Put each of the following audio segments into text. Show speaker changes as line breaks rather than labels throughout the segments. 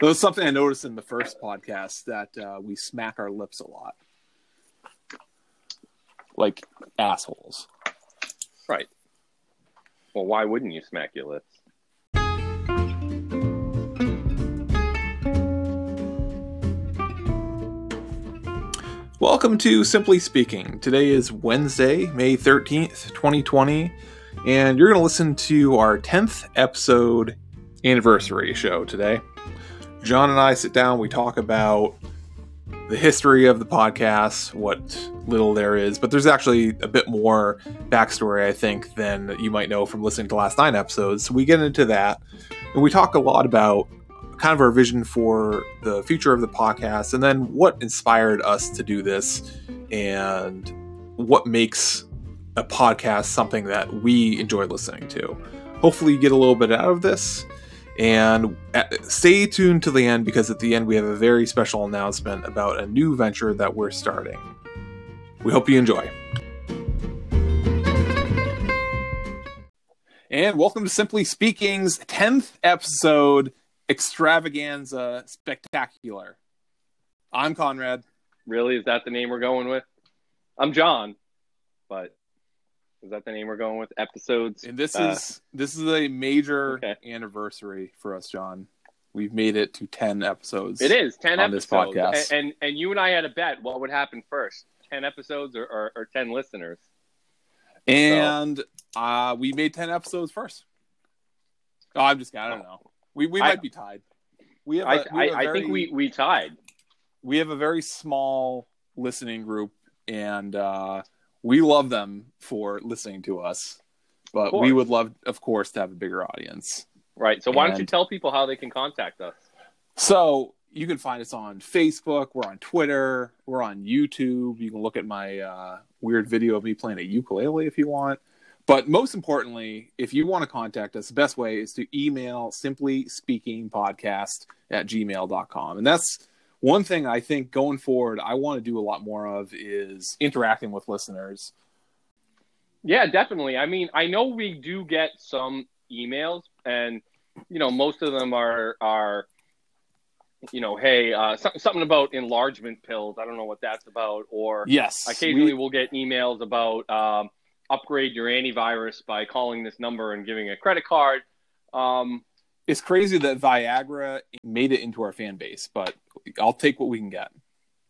That was something I noticed in the first podcast that uh, we smack our lips a lot, like assholes.
Right. Well, why wouldn't you smack your lips?
Welcome to Simply Speaking. Today is Wednesday, May 13th, 2020, and you're going to listen to our 10th episode anniversary show today. John and I sit down, we talk about the history of the podcast, what little there is, but there's actually a bit more backstory, I think, than you might know from listening to last nine episodes. So we get into that, and we talk a lot about kind of our vision for the future of the podcast, and then what inspired us to do this, and what makes a podcast something that we enjoy listening to. Hopefully, you get a little bit out of this. And uh, stay tuned to the end because at the end we have a very special announcement about a new venture that we're starting. We hope you enjoy. And welcome to Simply Speaking's 10th episode extravaganza spectacular. I'm Conrad.
Really? Is that the name we're going with? I'm John, but is that the name we're going with? Episodes.
And this
uh,
is this is a major
Okay.
anniversary for us, John. We've made it to 10 episodes.
It is ten
on this
episodes,
podcast.
And, and and you and I had a bet. What would happen first? Ten episodes or, or, or ten listeners?
And uh, we made 10 episodes first. Oh, I'm just. I don't know. We, we
I-
might be tied. We have a-
I
we
I,
have
I
very-
think we we tied.
we have a very small listening group and uh, we love them for listening to us but we would love of course to have a bigger audience.
Right. So why don't you tell people how they can contact us?
so you can find us on facebook we're on twitter we're on youtube. You can look at my uh, weird video of me playing a ukulele if you want. But most importantly if you want to contact us the best way is to email simply speaking podcast at gmail.com and that's one thing i think going forward i want to do a lot more of is interacting with listeners
Yeah, definitely. I mean, I know we do get some emails, and you know, most of them are are, you know, hey, uh, some, something about enlargement pills. I don't know what that's about, or
yes
occasionally
we-
we'll get emails about um, upgrade your antivirus by calling this number and giving a credit card. Um,
it's crazy that viagra made it into our fan base but i'll take what we can get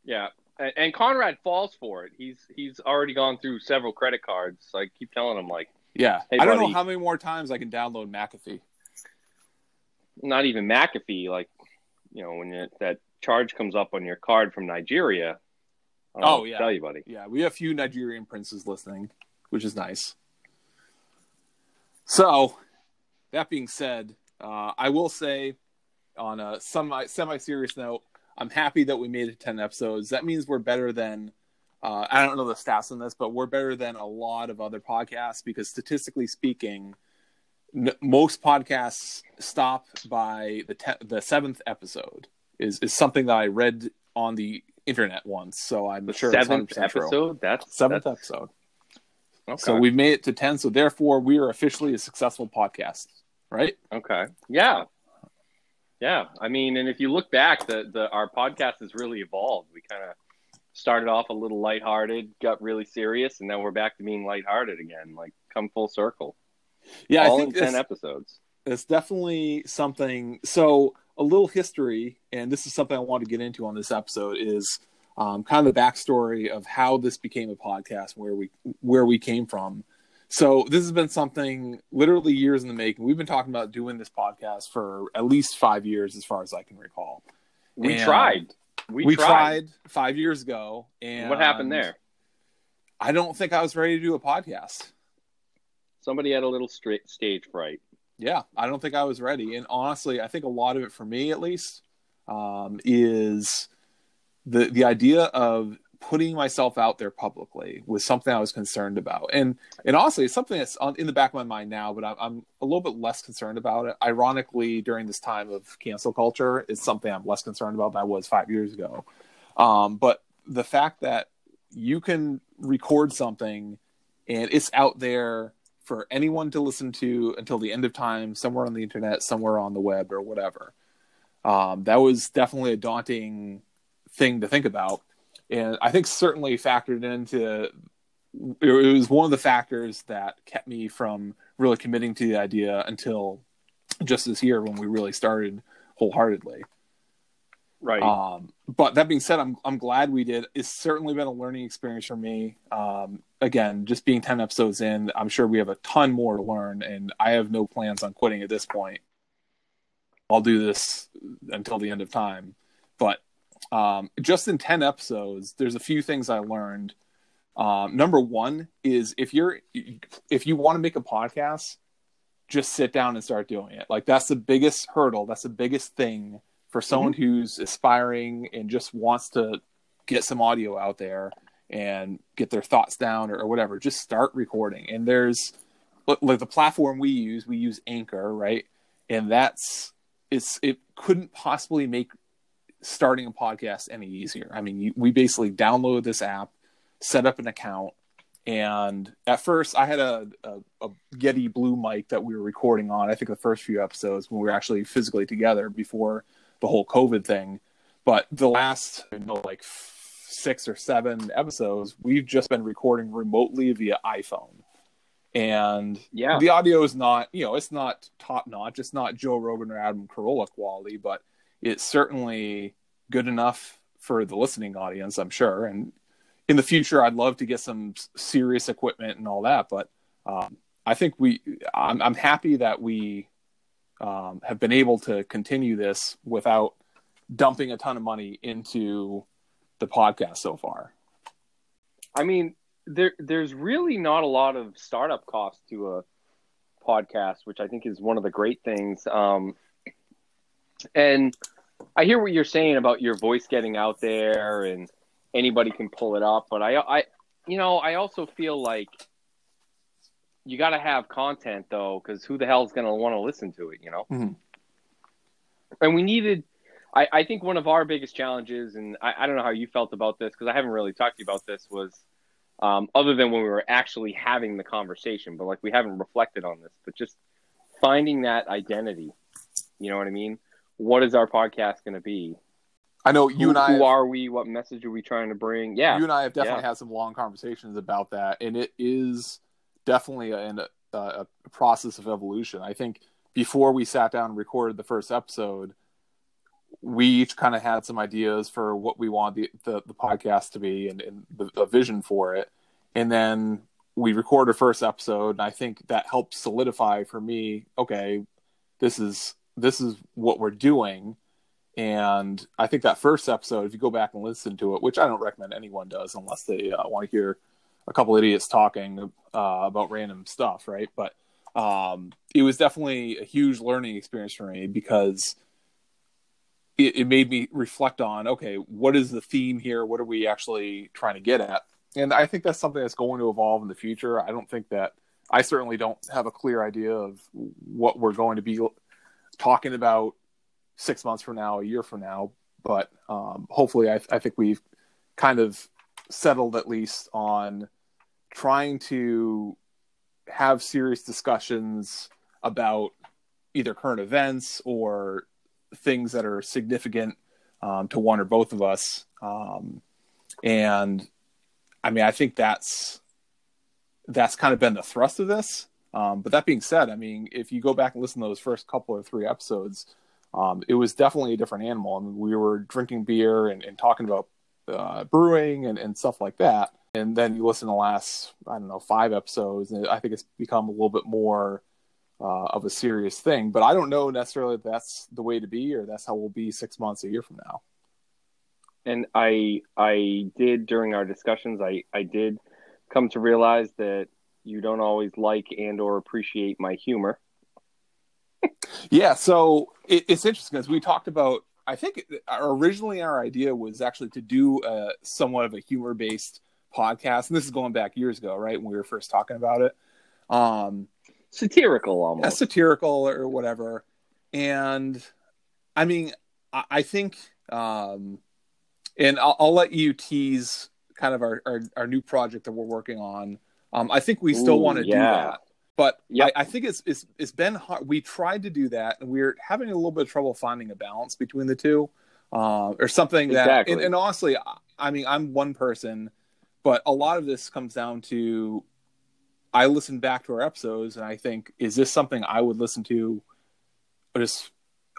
yeah, and, Conrad falls for it. He's he's already gone through several credit cards. I keep telling him like,
yeah
Hey,
i don't know how many more times i can download mcafee
not even McAfee. Like, you know, when that charge comes up on your card from Nigeria.
Oh, yeah.
tell you, buddy.
Yeah, we have a few Nigerian princes listening, which is nice. So, that being said, uh, I will say, on a semi semi serious note, I'm happy that we made it ten episodes. That means we're better than. Uh, I don't know the stats on this, but we're better than a lot of other podcasts because statistically speaking, n- most podcasts stop by the te- the seventh episode. Is is something that I read on the internet once, so I'm
The
sure it's
seventh
100% true.
episode. That's
Seventh
that's,
episode.
Okay.
So we've made it to 10. So therefore, we are officially a successful podcast, right?
okay. Yeah. Yeah. I mean, and if you look back, the, the our podcast has really evolved. We kind of started off a little lighthearted, got really serious, and now we're back to being lighthearted again. Like come full circle.
Yeah,
All
I
in ten episodes.
it's definitely something. So a little history, and this is something I want to get into on this episode is um, kind of the backstory of how this became a podcast, where we where we came from. So this has been something literally years in the making. We've been talking about doing this podcast for at least five years, as far as I can recall.
We
And
tried. We,
We,
tried.
tried. five years ago, and
What happened there?
I don't think I was ready to do a podcast.
Somebody had a little straight stage fright.
Yeah, I don't think I was ready. And honestly, I think a lot of it for me at least um, is the the idea of putting myself out there publicly was something I was concerned about. And and honestly, it's something that's on, in the back of my mind now, but I'm, I'm a little bit less concerned about it. Ironically, during this time of cancel culture, it's something I'm less concerned about than I was five years ago. Um, but the fact that you can record something and it's out there for anyone to listen to until the end of time, somewhere on the internet, somewhere on the web, or whatever. um, that was definitely a daunting thing to think about, and I think certainly factored into. It was one of the factors that kept me from really committing to the idea until just this year when we really started wholeheartedly.
Right.
Um, but that being said, I'm I'm glad we did. It's certainly been a learning experience for me. Um, again, just being ten episodes in, I'm sure we have a ton more to learn, and I have no plans on quitting at this point. I'll do this until the end of time. But um, just in ten episodes, there's a few things I learned. Um, number one is if you're if you want to make a podcast, just sit down and start doing it. Like that's the biggest hurdle. That's the biggest thing for someone mm-hmm. who's aspiring and just wants to get some audio out there and get their thoughts down or, or whatever, just start recording. And there's like the platform we use, we use Anchor, right? And that's it's it couldn't possibly make starting a podcast any easier. I mean, you, we basically download this app, set up an account, and at first I had a, a, a Yeti Blue mic that we were recording on. I think the first few episodes when we were actually physically together before the whole COVID thing. But the last, you know, like six or seven episodes, we've just been recording remotely via iPhone. And
yeah,
the audio is not, you know, it's not top notch. It's not Joe Rogan or Adam Carolla quality, but it's certainly good enough for the listening audience, I'm sure. And in the future, I'd love to get some serious equipment and all that. But um, I think we, I'm, I'm happy that we um, have been able to continue this without dumping a ton of money into the podcast so far.
I mean, there there's really not a lot of startup costs to a podcast, which I think is one of the great things. Um, and I hear what you're saying about your voice getting out there and anybody can pull it up, but I, I, you know, I also feel like you got to have content though, because who the hell is going to want to listen to it? You know.
Mm-hmm.
And we needed. I, I think one of our biggest challenges, and I, I don't know how you felt about this because I haven't really talked to you about this, was um, other than when we were actually having the conversation, but like we haven't reflected on this, but just finding that identity. You know what I mean? What is our podcast going to be?
I know you
who,
and I.
Who
have,
are we? What message are we trying to bring? Yeah,
you and I have definitely
yeah.
had some long conversations about that, and it is definitely a, a, a, process of evolution. I think before we sat down and recorded the first episode, we each kind of had some ideas for what we want the, the, the podcast to be and, and the, the, vision for it. And then we recorded our first episode, and I think that helped solidify for me. Okay, this is this is what we're doing. And I think that first episode, if you go back and listen to it, which I don't recommend anyone does unless they uh, want to hear a couple idiots talking uh, about random stuff, right? But um, it was definitely a huge learning experience for me because it, it, made me reflect on okay, what is the theme here? What are we actually trying to get at? And I think that's something that's going to evolve in the future. I don't think that I certainly don't have a clear idea of what we're going to be talking about six months from now, a year from now. But um, hopefully, I, I think we've kind of settled at least on trying to have serious discussions about either current events or things that are significant um, to one or both of us. Um, and I mean, I think that's that's kind of been the thrust of this. Um, but that being said, I mean, if you go back and listen to those first couple or three episodes, um, it was definitely a different animal. I mean, we were drinking beer and, and talking about uh, brewing and, and stuff like that. And then you listen to the last, I don't know, five episodes, and I think it's become a little bit more uh, of a serious thing. But I don't know necessarily if that's the way to be or that's how we'll be six months, a year from now.
And I, I did during our discussions, I, I did come to realize that you don't always like and or appreciate my humor.
yeah, so it, it's interesting because we talked about I think originally our idea was actually to do a, somewhat of a humor based podcast, and this is going back years ago, right when we were first talking about it. Um,
satirical almost,
yeah, satirical or whatever. And I mean, I, I think, um, and I'll, I'll, let you tease kind of our, our, our new project that we're working on. Um, I think we still want to
yeah.
do that, But
Yep.
I, I think it's, it's it's been hard. We tried to do that, and we're having a little bit of trouble finding a balance between the two, uh, or something that.
Exactly.
And, and honestly, I- I mean, I'm one person, but a lot of this comes down to I listen back to our episodes, and I think, is this something I would listen to just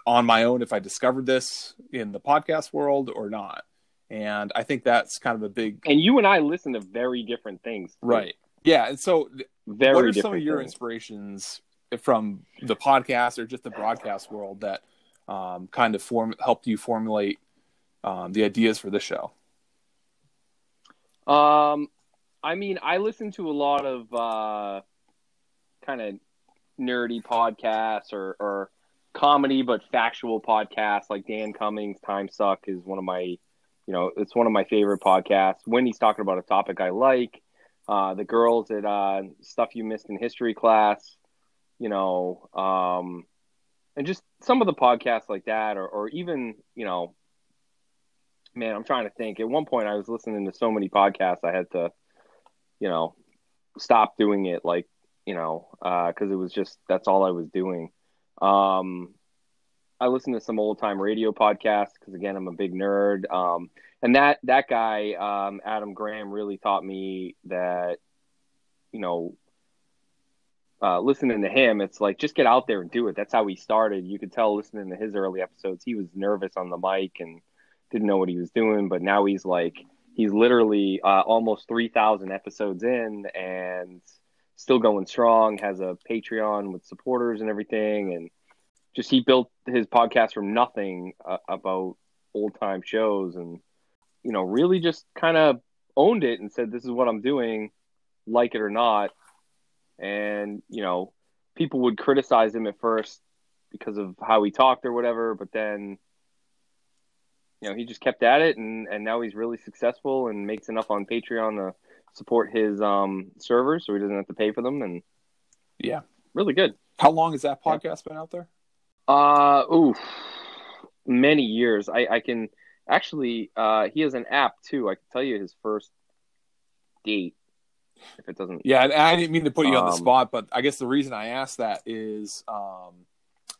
on my own if I discovered this in the podcast world or not? And I think that's kind of a big
And you and I listen to very different things.
right. Yeah, and so
Very
what are some of your
things.
inspirations from the podcast or just the broadcast world that um, kind of form helped you formulate um, the ideas for this show?
Um, I mean, I listen to a lot of uh, kind of nerdy podcasts or, or comedy, but factual podcasts like Dan Cummins' Time Suck is one of my, you know, it's one of my favorite podcasts. When he's talking about a topic I like, uh, the girls at uh, Stuff You Missed in History class, you know, um, and just some of the podcasts like that, or, or even, you know, man, I'm trying to think. At one point, I was listening to so many podcasts, I had to, you know, stop doing it. Like, you know, because it was just that's all I was doing. Um, I listened to some old time radio podcasts because again, I'm a big nerd. Um, and that that guy, um, Adam Graham, really taught me that, you know. Uh, listening to him, it's like just get out there and do it. That's how he started. You could tell listening to his early episodes, he was nervous on the mic and didn't know what he was doing, but now he's like he's literally uh, almost three thousand episodes in and still going strong. Has a Patreon with supporters and everything, and just he built his podcast from nothing uh, about old time shows, and you know really just kind of owned it and said, "This is what I'm doing, like it or not." And you know, people would criticize him at first because of how he talked or whatever, but then you know, he just kept at it, and and now he's really successful and makes enough on Patreon to support his um servers, so he doesn't have to pay for them, and
Yeah.
really good.
How long has that podcast been out there?
Uh, ooh, many years. I I can actually. Uh, he has an app too. I can tell you his first date if it doesn't.
Yeah, I didn't mean to put you on the
Um,
spot, but I guess the reason I asked that is, um,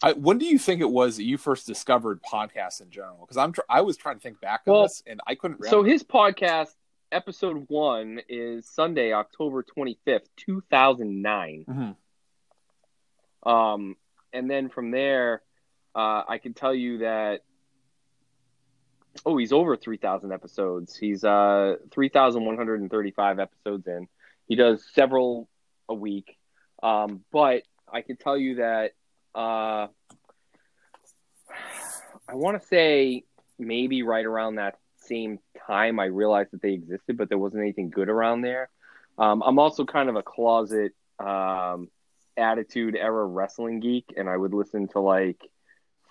I, when do you think it was that you first discovered podcasts in general? Because I'm tr- I was trying to think back on
Well,
this, and I couldn't.
So his podcast episode one is Sunday, October twenty fifth, two thousand nine.
Mhm.
Um, and then from there, uh, I can tell you that. Oh, he's over three thousand episodes. He's uh three thousand one hundred and thirty-five episodes in. He does several a week, um, but I can tell you that uh, I want to say maybe right around that same time I realized that they existed, but there wasn't anything good around there. Um, I'm also kind of a closet um, attitude era wrestling geek, and I would listen to like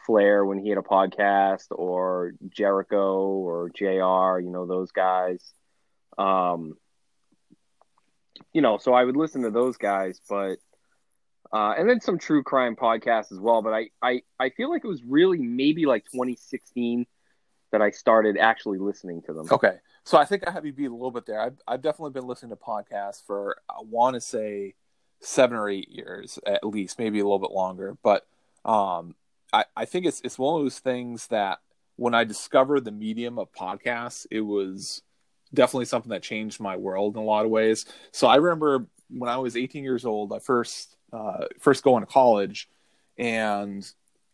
Flair when he had a podcast, or Jericho, or J.R. You know those guys. Um, you know, so I would listen to those guys, but uh, and then some true crime podcasts as well. But I, I, I feel like it was really maybe like 2016 that I started actually listening to them.
Okay, so I think I have you beat a little bit there. I've, I've definitely been listening to podcasts for I want to say seven or eight years at least, maybe a little bit longer. But um, I, I think it's it's one of those things that when I discovered the medium of podcasts, it was definitely something that changed my world in a lot of ways. So I remember when I was 18 years old, I first uh, first going to college, and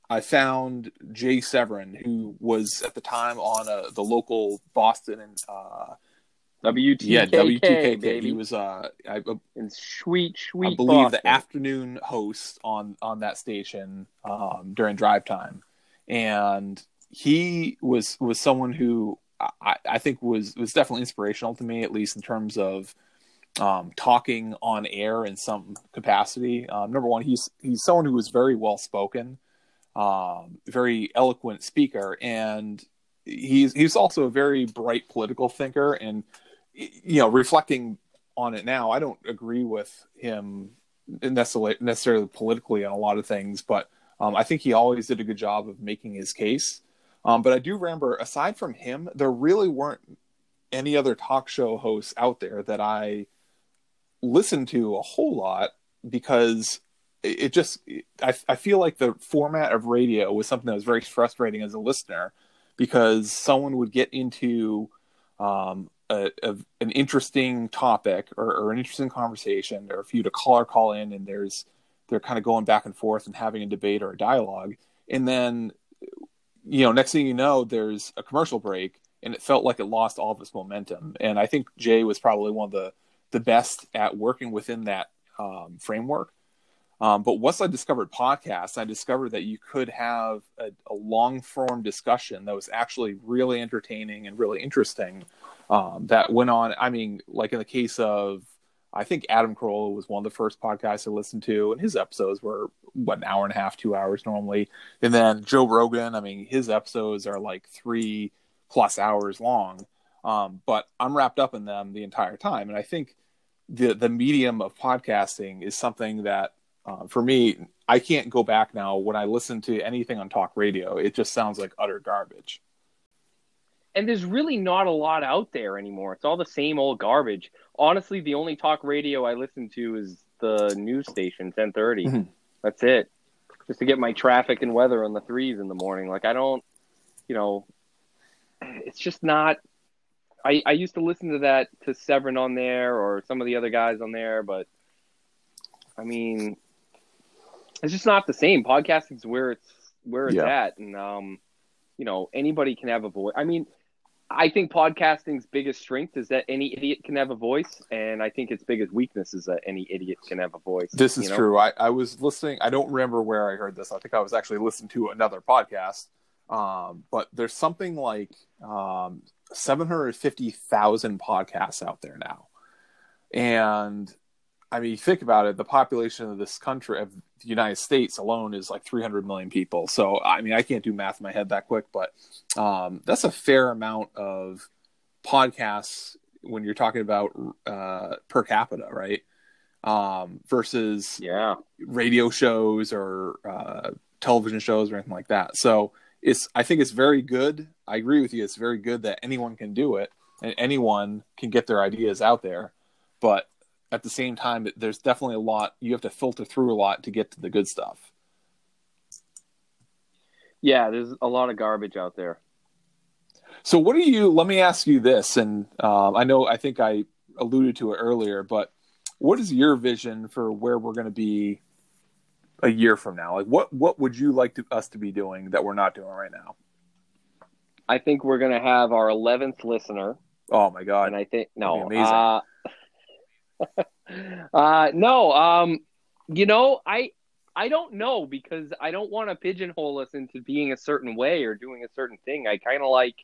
I found Jay Severin, who was at the time on uh, the local Boston and uh,
WTKK,
yeah WTKK.
baby.
He was uh, I,
and sweet, sweet.
I believe the afternoon host on on that station um, during drive time, and he was was someone who I, I think was was definitely inspirational to me, at least in terms of um, talking on air in some capacity. Um, number one, he's he's someone who was very well spoken, um, very eloquent speaker, and he's he's also a very bright political thinker. And you know, reflecting on it now, I don't agree with him necessarily necessarily politically on a lot of things, but um, I think he always did a good job of making his case. Um, but I do remember, aside from him, there really weren't any other talk show hosts out there that I listened to a whole lot because it, it just I, I feel like the format of radio was something that was very frustrating as a listener because someone would get into um, a, an interesting topic or, or, an interesting conversation, or for you to call or call in, and there's they're kind of going back and forth and having a debate or a dialogue, and then you know next thing you know there's a commercial break, and it felt like it lost all of its momentum. And I think Jay was probably one of the the best at working within that um, framework. Um, but once I discovered podcasts, I discovered that you could have a, a long form discussion that was actually really entertaining and really interesting. Um, that went on. I mean, like in the case of, I think Adam Carolla was one of the first podcasts I listened to, and his episodes were what an hour and a half, two hours normally. And then Joe Rogan, I mean, his episodes are like three plus hours long. Um, but I'm wrapped up in them the entire time, and I think the the medium of podcasting is something that uh, for me, I can't go back now. When I listen to anything on talk radio, it just sounds like utter garbage.
And there's really not a lot out there anymore. It's all the same old garbage. Honestly, the only talk radio I listen to is the news station, 1030. Mm-hmm. That's it. Just to get my traffic and weather on the threes in the morning. Like, I don't, you know, it's just not. I, I used to listen to that to Severin on there or some of the other guys on there, but I mean, it's just not the same. Podcasting's where it's where it's yeah. at, and um, you know, anybody can have a voice. I mean, I think podcasting's biggest strength is that any idiot can have a voice, and I think its biggest weakness is that any idiot can have a voice.
This is know? true. I, I was listening. I don't remember where I heard this. I think I was actually listening to another podcast. Um, but there's something like um, 750,000 podcasts out there now, and I mean, think about it. The population of this country, of the United States alone, is like 300 million people. So, I mean, I can't do math in my head that quick, but um, that's a fair amount of podcasts when you're talking about uh, per capita, right? Um, versus
yeah,
radio shows or uh, television shows or anything like that. So, it's I think it's very good. I agree with you. It's very good that anyone can do it and anyone can get their ideas out there. But at the same time, there's definitely a lot you have to filter through a lot to get to the good stuff.
Yeah, there's a lot of garbage out there.
So, what do you? Let me ask you this, and um, I know I think I alluded to it earlier, but what is your vision for where we're going to be a year from now? Like, what what would you like to, us to be doing that we're not doing right now?
I think we're going to have our eleventh listener.
Oh my god!
And I think no, uh, uh, no, um, you know, I I don't know because I don't want to pigeonhole us into being a certain way or doing a certain thing. I kind of like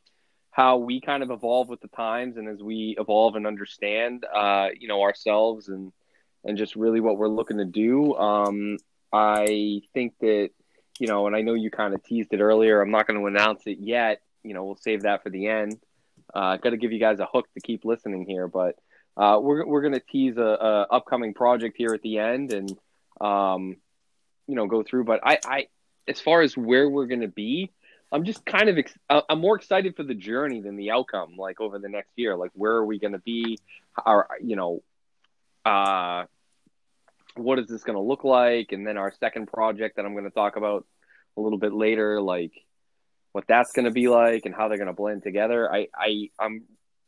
how we kind of evolve with the times and as we evolve and understand, uh, you know, ourselves and and just really what we're looking to do. Um, I think that you know, and I know you kind of teased it earlier. I'm not going to announce it yet. You know, we'll save that for the end. Uh, Got to give you guys a hook to keep listening here, but uh, we're we're to tease a, a, upcoming project here at the end and um, you know go through. But I, I as far as where we're to be, I'm just kind of ex- uh, I'm more excited for the journey than the outcome. Like over the next year, like where are we to be? Our you know, uh, what is this to look like? And then our second project that I'm to talk about a little bit later, like what that's to be like and how they're to blend together. I, I I'm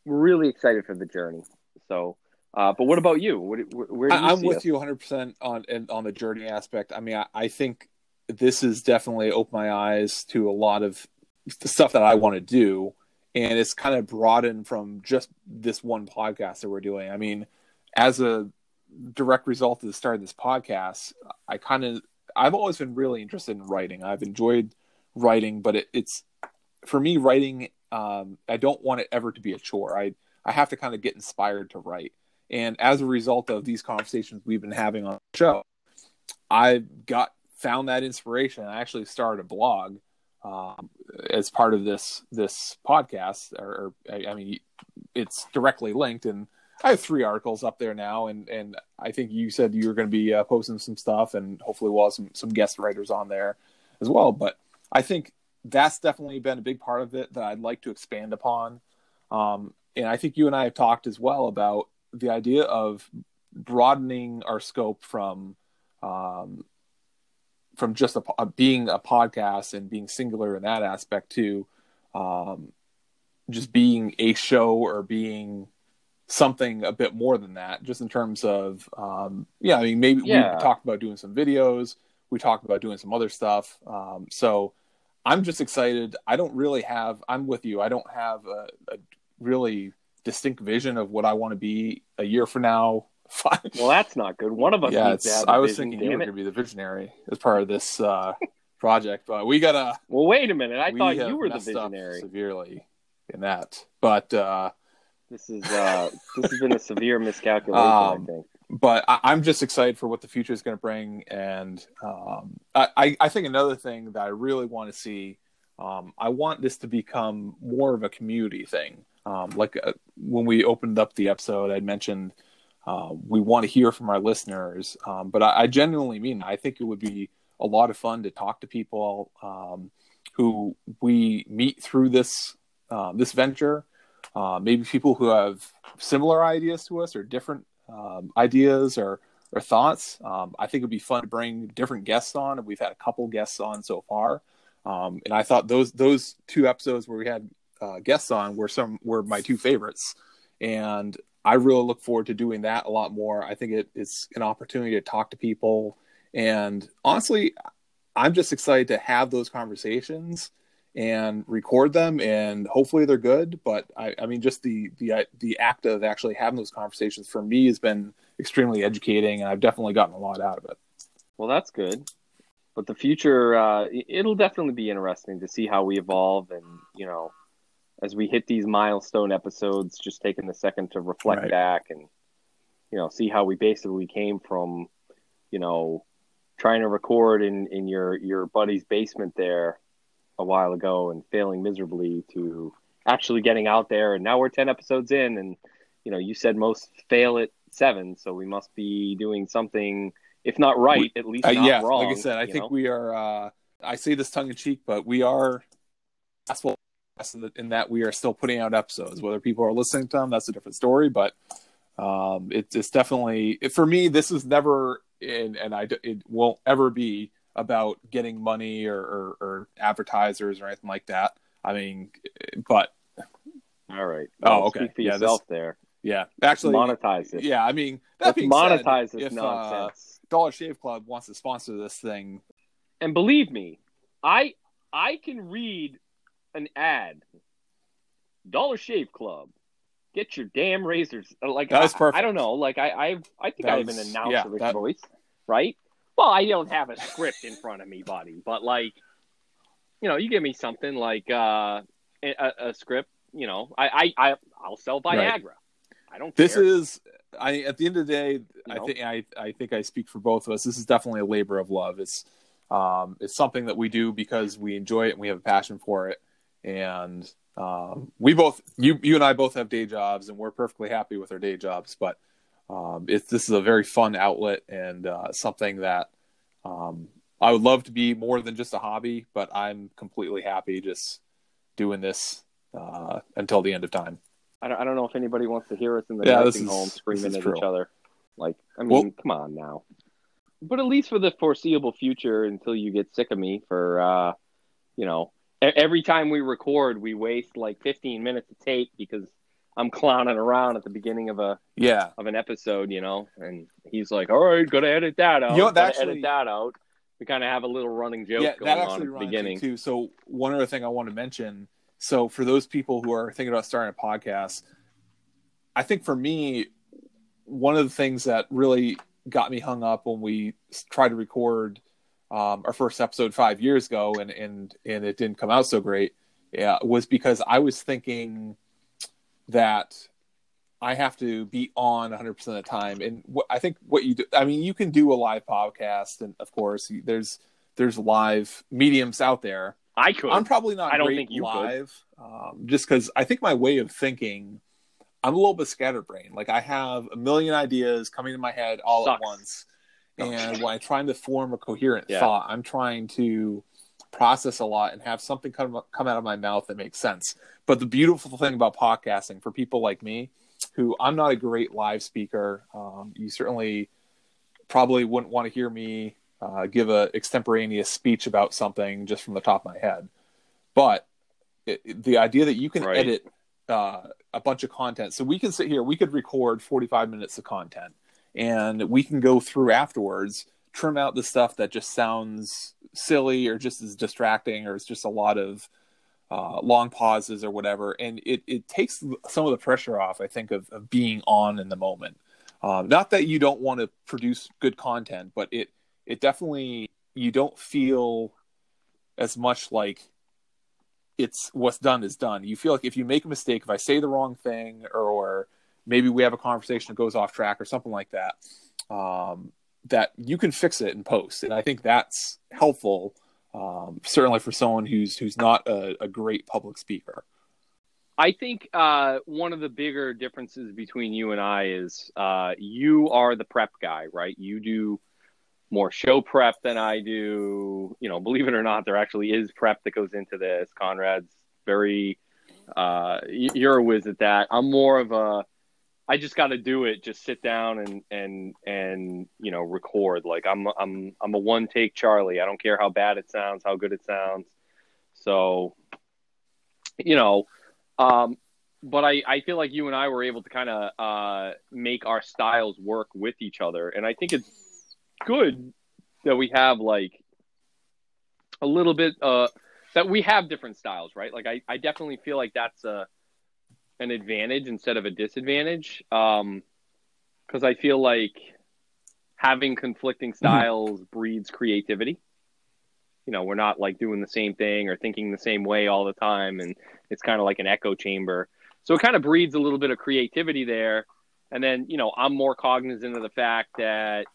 really excited for the journey. So, uh, but what about you? Where, where you
I'm with us? you 100 percent on on the journey aspect. I mean, I, I think this has definitely opened my eyes to a lot of the stuff that I want to do, and it's kind of broadened from just this one podcast that we're doing. I mean, as a direct result of the start of this podcast, I kind of I've always been really interested in writing. I've enjoyed writing, but it, it's for me writing. Um, I don't want it ever to be a chore. I I have to kind of get inspired to write. And as a result of these conversations we've been having on the show, I got found that inspiration. I actually started a blog um, as part of this this podcast. Or, or, I mean, it's directly linked, and I have three articles up there now. And and I think you said you were going to be uh, posting some stuff, and hopefully we'll have some some guest writers on there as well. But I think that's definitely been a big part of it that I'd like to expand upon. Um, and I think you and I have talked as well about the idea of broadening our scope from um, from just a, a, being a podcast and being singular in that aspect to um, just being a show or being something a bit more than that, just in terms of, um, yeah, I mean, maybe
Yeah.
we talked about doing some videos, we talked about doing some other stuff. Um, so I'm just excited. I don't really have, I'm with you, I don't have a, a really distinct vision of what I want to be a year from now.
Well, that's not good. One of us
yeah,
needs to have a
I was
vision,
thinking you were going to be the visionary as part of this uh, project, but we gotta.
Well, wait a minute. I thought you were the visionary.
severely in that, but uh,
This is uh, this has been a severe miscalculation.
Um,
I think.
but I, I'm just excited for what the future is going to bring, and um, I, I, I think another thing that I really want to see, um, I want this to become more of a community thing. Um, like uh, when we opened up the episode, I mentioned uh, we want to hear from our listeners, um, but I, I genuinely mean I think it would be a lot of fun to talk to people um, who we meet through this uh, this venture. Uh, maybe people who have similar ideas to us or different um, ideas or or thoughts. Um, I think it'd be fun to bring different guests on, we've had a couple guests on so far. Um, and I thought those those two episodes where we had uh, guests on were some were my two favorites, and I really look forward to doing that a lot more. I think it is an opportunity to talk to people, and honestly, I'm just excited to have those conversations and record them, and hopefully they're good. But I, I mean, just the the the act of actually having those conversations for me has been extremely educating, and I've definitely gotten a lot out of it.
Well, that's good. But the future, uh, it- it'll definitely be interesting to see how we evolve, and you know, as we hit these milestone episodes, just taking a second to reflect
Right.
back and you know, see how we basically came from, you know, trying to record in in your your buddy's basement there a while ago and failing miserably to actually getting out there, and now we're ten episodes in, and you know, you said most fail at seven, so we must be doing something. If not right, at least
Uh,
not
yeah,
wrong.
like I said, I think
know?
we are. Uh, I say this tongue in cheek, but we are successful in that- in that we are still putting out episodes. Whether people are listening to them, that's a different story. But um, it, it's definitely for me. This is never, and, and I it won't ever be about getting money or, or, or advertisers or anything like that. I mean, but
All right.
Oh, okay. Yeah, this-
yourself there.
yeah, actually,
Monetize it.
yeah. I mean, that
Let's
being
monetize
said,
this
if uh,
nonsense.
Dollar Shave Club wants to sponsor this thing,
and believe me, I I can read an ad. Dollar Shave Club. Get your damn razors. Uh, Like
That was
I,
perfect.
I don't know. Like I I, I think I have an
was-
announcer's
yeah, that-
voice, right? Well, I don't have a script in front of me, buddy. But like, you know, you give me something like uh, a, a script. You know, I I, I I'll sell Viagra.
Right.
I don't.
this
care.
is I at the end of the day, I think I I think I speak for both of us. This is definitely a labor of love. It's um it's something that we do because we enjoy it and we have a passion for it. And um we both you you and I both have day jobs and we're perfectly happy with our day jobs, but um it's this is a very fun outlet and uh something that um I would love to be more than just a hobby, but I'm completely happy just doing this uh until the end of time.
I don't, I don't know if anybody wants to hear us in the
Yeah,
nursing
is-
home screaming at
true.
each other. Like, I mean,
Well-
come on now. But at least for the foreseeable future, until you get sick of me for, uh, you know, every time we record, we waste like 15 minutes of tape because I'm clowning around at the beginning of a
Yeah.
of an episode, you know, and he's like, "All right, gotta edit that out.
You know
gotta
actually-
edit that out." We kind of have a little running joke
yeah,
going on at the beginning.
too. So one other thing I want to mention. So for those people who are thinking about starting a podcast, I think for me, one of the things that really got me hung up when we tried to record um, our first episode five years ago, and and and it didn't come out so great, yeah, was because I was thinking that I have to be on 100% of the time. And what, I think what you do, I mean, you can do a live podcast, and of course, there's there's live mediums out there.
I could.
I'm probably not
I don't think you
live, um, just because I think my way of thinking, I'm a little bit scatterbrained. Like I have a million ideas coming to my head all
Sucks.
at once. And when I'm trying to form a coherent
Yeah.
thought, I'm trying to process a lot and have something come come out of my mouth that makes sense. But the beautiful thing about podcasting for people like me who I'm not a great live speaker. Um, you certainly probably wouldn't want to hear me uh, give a extemporaneous speech about something just from the top of my head. But it, the idea that you can right. edit uh, a bunch of content, so we can sit here, we could record 45 minutes of content, and we can go through afterwards, trim out the stuff that just sounds silly or just is distracting or it's just a lot of uh, long pauses or whatever, and it, it takes some of the pressure off. I think of, of being on in the moment. Um, not that you don't want to produce good content, but it it definitely you don't feel as much like it's what's done is done. You feel like if you make a mistake, if I say the wrong thing, or, or maybe we have a conversation that goes off track or something like that, um, that you can fix it in post, and I think that's helpful um, certainly for someone who's who's not a, a great public speaker.
I think uh, one of the bigger differences between you and I is uh, you are the prep guy, right? You do more show prep than I do. You know, believe it or not, there actually is prep that goes into this. Conrad's very, uh, you're a whiz at that. I'm more of a, I just got to do it. Just sit down and and and you know record. Like I'm I'm I'm a one take Charlie. I don't care how bad it sounds, how good it sounds. So, you know, um, but I I feel like you and I were able to kind of uh, make our styles work with each other, and I think it's good that we have like a little bit uh that we have different styles, right? Like I I definitely feel like that's a an advantage instead of a disadvantage. Um, because I feel like having conflicting mm-hmm. styles mm-hmm. breeds creativity. You know, we're not like doing the same thing or thinking the same way all the time, and it's kind of like an echo chamber. So it kind of breeds a little bit of creativity there. And then, you know, I'm more cognizant of the fact that,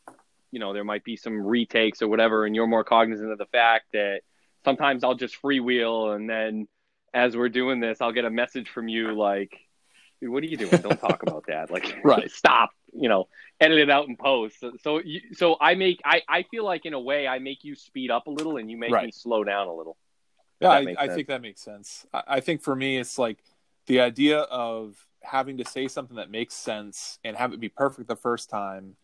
you know, there might be some retakes or whatever, and you're more cognizant of the fact that sometimes I'll just freewheel and then as we're doing this, I'll get a message from you like, what are you doing? Don't talk about that. Like, right. stop, you know, edit it out and post. So, so, you, so I make, I, I feel like in a way I make you speed up a little and you make right. me slow down a little.
Yeah, I, I think that makes sense. I, I think for me, it's like the idea of having to say something that makes sense and have it be perfect the first time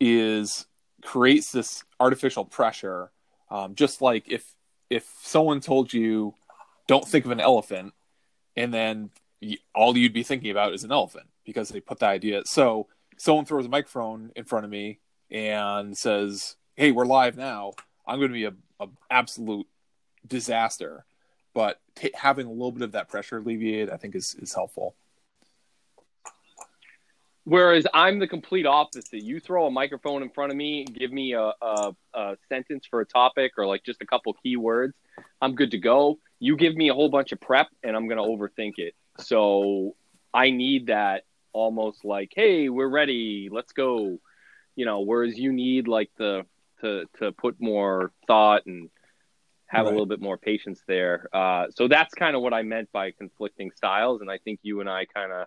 is creates this artificial pressure. Um, just like if, if someone told you, don't think of an elephant, and then all you'd be thinking about is an elephant because they put the idea. So someone throws a microphone in front of me and says, "Hey, we're live now." I'm going to be a, a absolute disaster, but t- having a little bit of that pressure alleviated, I think, is is helpful.
Whereas I'm the complete opposite. You throw a microphone in front of me, give me a, a, a sentence for a topic or like just a couple keywords, I'm good to go. You give me a whole bunch of prep and I'm going to overthink it. So I need that almost like, hey, we're ready, let's go. You know, whereas you need like the to to put more thought and have right. a little bit more patience there. Uh, so that's kind of what I meant by conflicting styles, and I think you and I kind of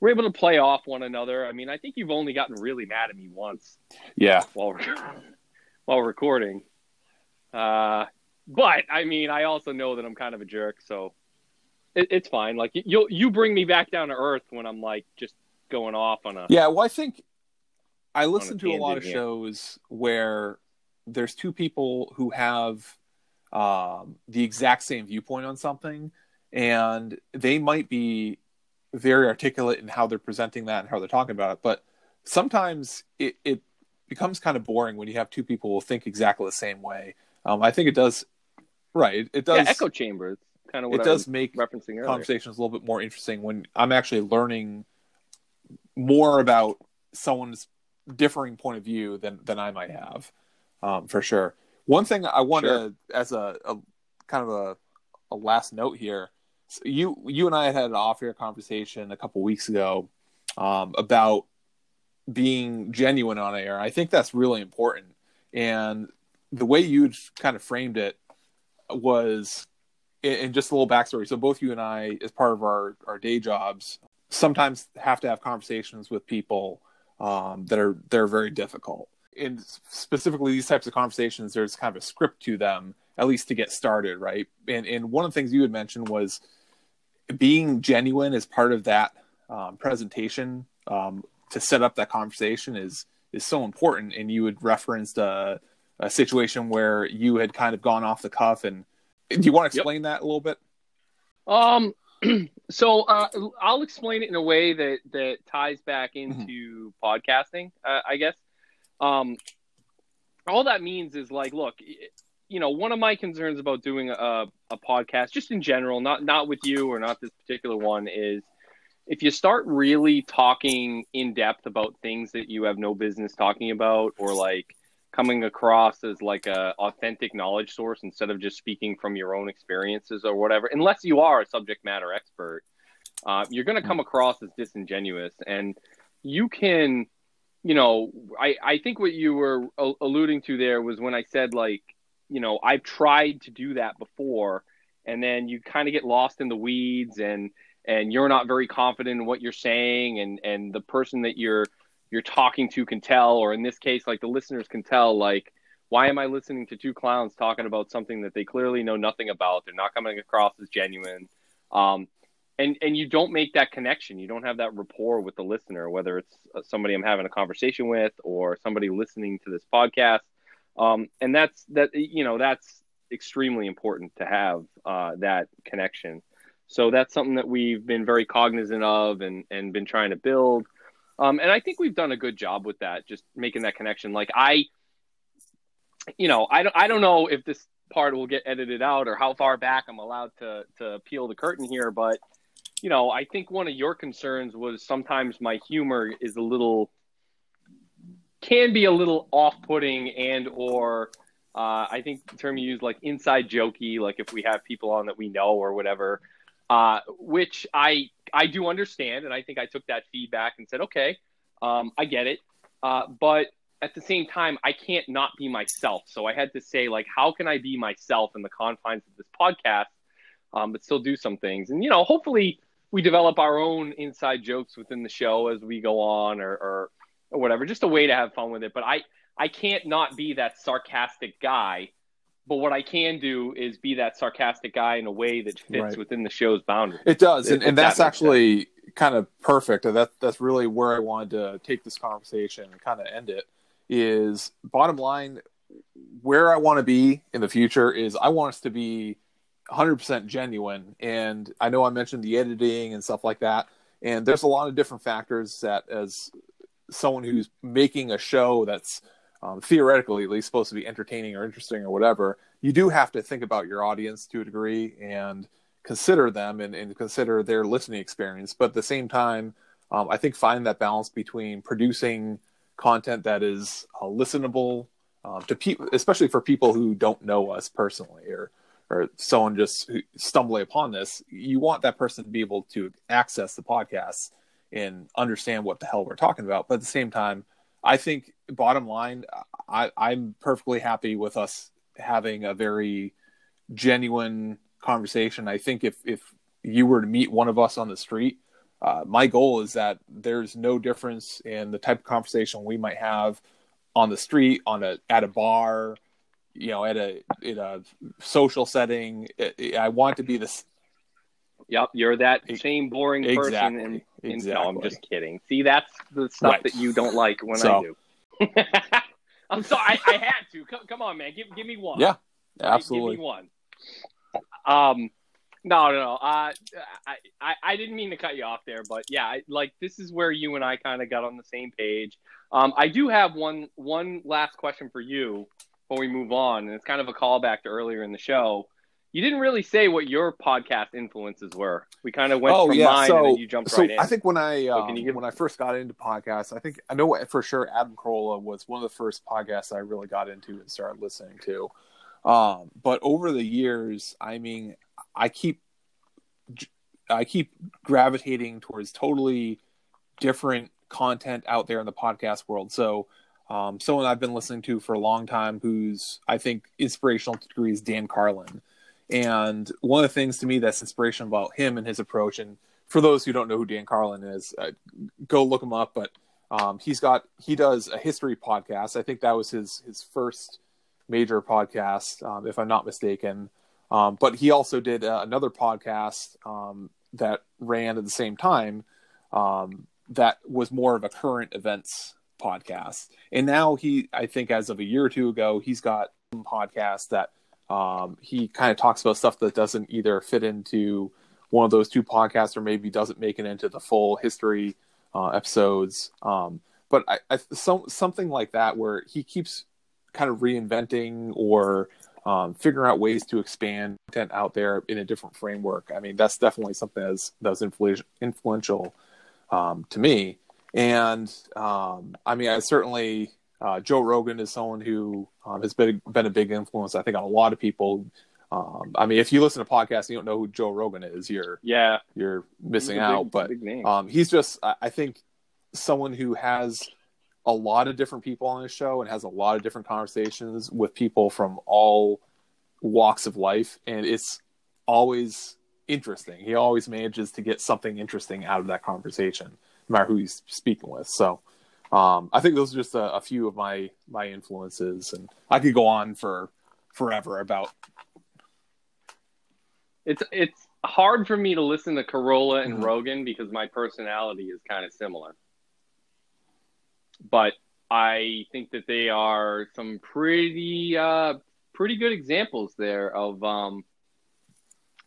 were able to play off one another. I mean, I think you've only gotten really mad at me once.
Yeah.
While while recording. Uh, but I mean, I also know that I'm kind of a jerk, so it, it's fine. Like you you bring me back down to earth when I'm like just going off on a
yeah. Well, I think I listen a to a lot of shows where there's two people who have um, the exact same viewpoint on something, and they might be very articulate in how they're presenting that and how they're talking about it, but sometimes it, it becomes kind of boring when you have two people who think exactly the same way. Um, I think it does, right? It does
yeah, echo chambers. Kind of what
it does make referencing earlier. conversations a little bit more interesting when I'm actually learning more about someone's differing point of view than than I might have, um, for sure. One thing I want sure. to, as a, a, kind of a, a last note here, so you you and I had an off-air conversation a couple weeks ago um, about being genuine on air. I think that's really important, and the way you kind of framed it was and just a little backstory. So both you and I, as part of our our day jobs, sometimes have to have conversations with people um, that are they're very difficult. And specifically, these types of conversations, there's kind of a script to them, at least to get started, right? And and one of the things you had mentioned was being genuine as part of that um, presentation um, to set up that conversation is is so important. And you had referenced a, a situation where you had kind of gone off the cuff. And do you want to explain yep. that a little bit?
Um. so uh, I'll explain it in a way that that ties back mm-hmm. into mm-hmm. podcasting. Uh, I guess. Um. All that means is like, look, you know, one of my concerns about doing a, a podcast, just in general, not not with you or not this particular one, is if you start really talking in depth about things that you have no business talking about or like coming across as like a authentic knowledge source instead of just speaking from your own experiences or whatever unless you are a subject matter expert uh, you're going to come across as disingenuous. And you can you know i i think what you were alluding to there was when i said like you know i've tried to do that before and then you kind of get lost in the weeds and and you're not very confident in what you're saying and and the person that you're you're talking to can tell or in this case like the listeners can tell like why am i listening to two clowns talking about something that they clearly know nothing about? They're not coming across as genuine. Um, and and you don't make that connection. You don't have that rapport with the listener whether it's uh, somebody i'm having a conversation with or somebody listening to this podcast. Um, and that's that you know that's extremely important to have uh, that connection. So that's something that we've been very cognizant of and, and been trying to build. Um, and I think we've done a good job with that, just making that connection. Like I, you know, I don't, I don't know if this part will get edited out or how far back I'm allowed to, to peel the curtain here, but you know, I think one of your concerns was sometimes my humor is a little, can be a little off-putting and or uh, I think the term you use like inside jokey, like if we have people on that we know or whatever uh, which I I do understand, and I think I took that feedback and said, okay, um, I get it, uh, but at the same time, I can't not be myself. So I had to say, like, how can I be myself in the confines of this podcast, um, but still do some things? And you know, hopefully, we develop our own inside jokes within the show as we go on, or, or, or whatever. Just a way to have fun with it. But I I can't not be that sarcastic guy but what I can do is be that sarcastic guy in a way that fits right. within the show's boundaries.
It does, and, and that's that actually sense. kind of perfect. That that's really where I wanted to take this conversation and kind of end it. Is bottom line, where I want to be in the future is I want us to be 100% genuine. And I know I mentioned the editing and stuff like that, and there's a lot of different factors that as someone who's making a show that's um, theoretically at least supposed to be entertaining or interesting or whatever, you do have to think about your audience to a degree and consider them and, and consider their listening experience. But at the same time, um, I think find that balance between producing content that is uh, listenable um, to people, especially for people who don't know us personally or or someone just stumbling upon this. You want that person to be able to access the podcast and understand what the hell we're talking about. But at the same time, I think bottom line, I, I'm perfectly happy with us having a very genuine conversation. I think if if you were to meet one of us on the street, uh, my goal is that there's no difference in the type of conversation we might have on the street, on a at a bar, you know, at a in a social setting. I want to be this.
Yep, you're that same boring exactly. person. And, and exactly. no, I'm just kidding. See, that's the stuff right. that you don't like when so, I do. I'm sorry, I, I, had to. Come, come, on, man, give give me one.
Yeah, absolutely.
Give me one. Um, no, no, no. Uh, I, I, I didn't mean to cut you off there, but yeah, I, like this is where you and I kind of got on the same page. Um, I do have one one last question for you before we move on, and it's kind of a callback to earlier in the show you didn't really say what your podcast influences were. We kind of went oh, from yeah. mine so, and you jumped so right in.
I think when I um, give... when I first got into podcasts, I think I know for sure Adam Carolla was one of the first podcasts I really got into and started listening to. Um, but over the years, I mean, I keep I keep gravitating towards totally different content out there in the podcast world. So um, someone I've been listening to for a long time, who's I think inspirational to degrees, Dan Carlin and one of the things to me that's inspirational about him and his approach, and for those who don't know who Dan Carlin is, uh, go look him up. But um, he's got he does a history podcast. I think that was his his first major podcast, um, if I'm not mistaken. Um, but he also did uh, another podcast um, that ran at the same time um, that was more of a current events podcast. And now he, I think, as of a year or two ago, he's got podcasts that um, he kind of talks about stuff that doesn't either fit into one of those two podcasts or maybe doesn't make it into the full history uh, episodes. Um, but I, I, some, something like that where he keeps kind of reinventing or um, figuring out ways to expand content out there in a different framework. I mean, that's definitely something that's that was influ- influential um, to me. And um, I mean, I certainly uh, Joe Rogan is someone who um, has been been a big influence. I think on a lot of people. Um, I mean, if you listen to podcasts, and you don't know who Joe Rogan is. You're
yeah,
you're missing
big,
out. But um, he's just, I, I think, someone who has a lot of different people on his show and has a lot of different conversations with people from all walks of life, and it's always interesting. He always manages to get something interesting out of that conversation, no matter who he's speaking with. So um, I think those are just a, a, few of my my influences, and I could go on for forever about.
It's it's hard for me to listen to Carolla and mm-hmm. Rogan because my personality is kind of similar, but I think that they are some pretty uh, pretty good examples there of um,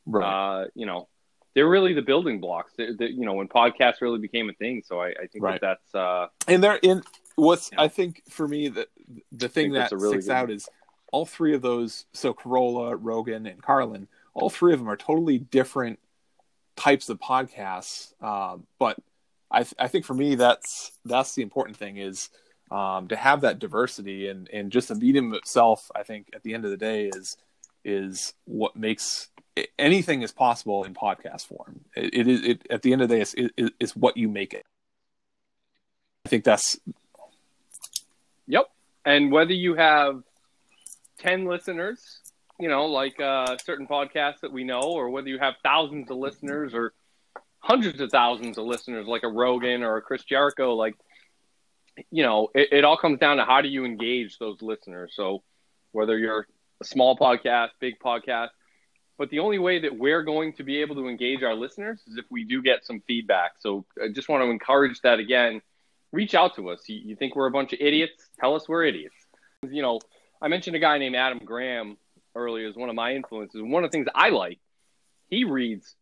right. uh, you know they're really the building blocks. They're, they're, you know, when podcasts really became a thing. So I, I think right. that that's uh,
and they're in what's I think for me the the thing that really sticks out is all three of those. So Carolla, Rogan, and Carlin, all three of them are totally different types of podcasts. Uh, but I th- I think for me that's that's the important thing is um, to have that diversity and and just the medium itself. I think at the end of the day is is what makes anything is possible in podcast form. It, is it, at the end of the day, it's, it, it's what you make it. I think that's.
Yep, and whether you have ten listeners, you know, like uh, certain podcasts that we know, or whether you have thousands of listeners or hundreds of thousands of listeners, like a Rogan or a Chris Jericho, like you know, it, it all comes down to how do you engage those listeners. So whether you're a small podcast, big podcast, but the only way that we're going to be able to engage our listeners is if we do get some feedback. So I just want to encourage that again. Reach out to us. You, you think we're a bunch of idiots? Tell us we're idiots. You know, I mentioned a guy named Adam Graham earlier as one of my influences. One of the things I like, he reads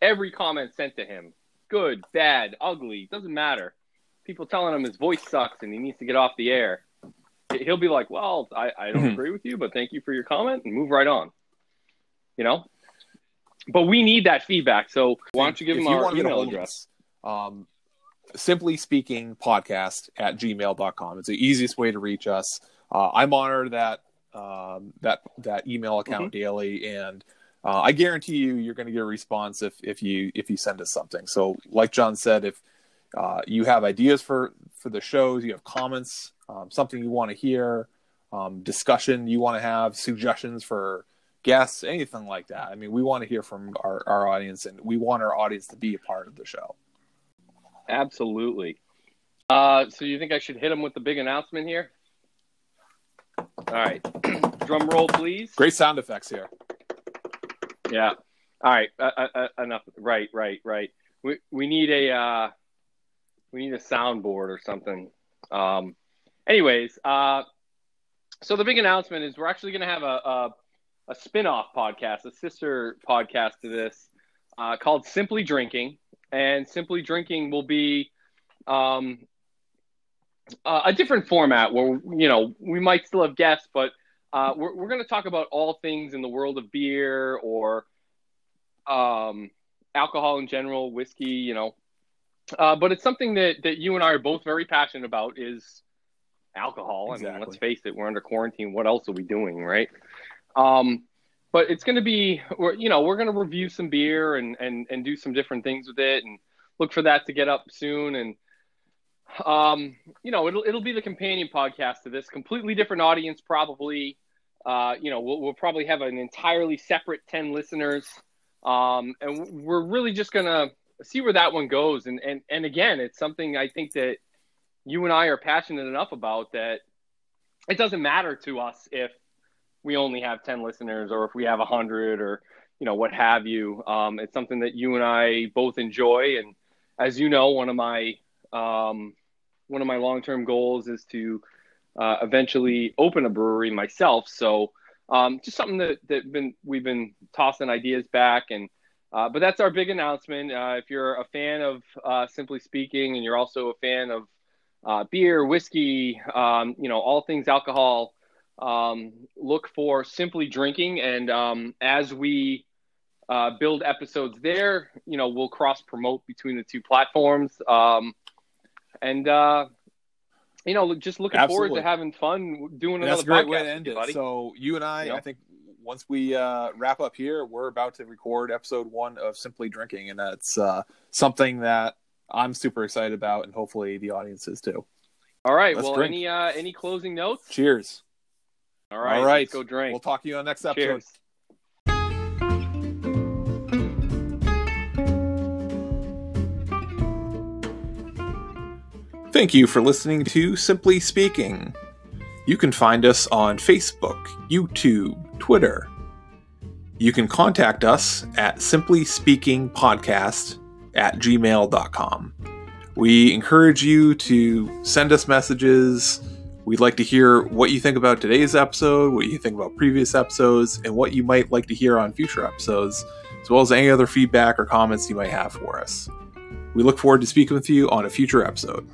every comment sent to him good, bad, ugly, doesn't matter. People telling him his voice sucks and he needs to get off the air. He'll be like, Well, I, I don't mm-hmm. agree with you, but thank you for your comment and move right on you know. But we need that feedback. So why don't you give if them you our email address?
Um, simply speaking podcast at gmail.com. It's the easiest way to reach us. Uh, I monitor that um, that that email account mm-hmm. daily, and uh, I guarantee you, you're going to get a response if if you if you send us something. So, like John said, if uh, you have ideas for for the shows, you have comments, um, something you want to hear, um, discussion you want to have, suggestions for guests, anything like that. I mean, we want to hear from our, our audience and we want our audience to be a part of the show.
Absolutely. Uh, so you think I should hit them with the big announcement here? All right. Drum roll, please.
Great sound effects here.
Yeah. All right. Uh, uh, uh, enough. Right, right, right. We, we need a, uh, we need a soundboard or something. Um, anyways, uh, so the big announcement is we're actually going to have a, a a spin-off podcast, a sister podcast to this, uh, called Simply Drinking. And Simply Drinking will be um, uh, a different format where, you know, we might still have guests, but uh, we're, we're going to talk about all things in the world of beer or um, alcohol in general, whiskey, you know. Uh, but it's something that, that you and I are both very passionate about is alcohol. Exactly. I mean, let's face it, we're under quarantine. What else are we doing, right? Um, but it's going to be, you know, we're going to review some beer and, and, and do some different things with it and look for that to get up soon. And, um, you know, it'll, it'll be the companion podcast to this completely different audience, probably, uh, you know, we'll, we'll probably have an entirely separate 10 listeners. Um, and we're really just going to see where that one goes. And, and, and again, it's something I think that you and I are passionate enough about that it doesn't matter to us if, we only have 10 listeners or if we have 100 or you know what have you um, it's something that you and i both enjoy and as you know, one of my um, one of my long term goals is to uh, eventually open a brewery myself. So um, just something that that been we've been tossing ideas back and. Uh, but that's our big announcement. Uh, if you're a fan of uh, Simply Speaking and you're also a fan of uh, beer, whiskey, um, you know, all things alcohol, um, look for Simply Drinking. And um, as we uh, build episodes there, you know, we'll cross promote between the two platforms. Um, and, uh, you know, just looking
Absolutely.
forward to having fun doing
And
another
that's a great way to end it.
buddy.
So you and I,
know?
I think once we uh, wrap up here, we're about to record episode one of Simply Drinking, and that's uh, something that I'm super excited about, and hopefully the audience is too.
All right.
Let's
well,
drink.
any uh, any closing notes?
Cheers!
All right.
All right,
go drink.
We'll talk to you on the next episode.
Cheers.
Thank you for listening to Simply Speaking. You can find us on Facebook, YouTube, Twitter. You can contact us at simplyspeakingpodcast at gmail.com. We encourage you to send us messages. We'd like to hear what you think about today's episode, what you think about previous episodes, and what you might like to hear on future episodes, as well as any other feedback or comments you might have for us. We look forward to speaking with you on a future episode.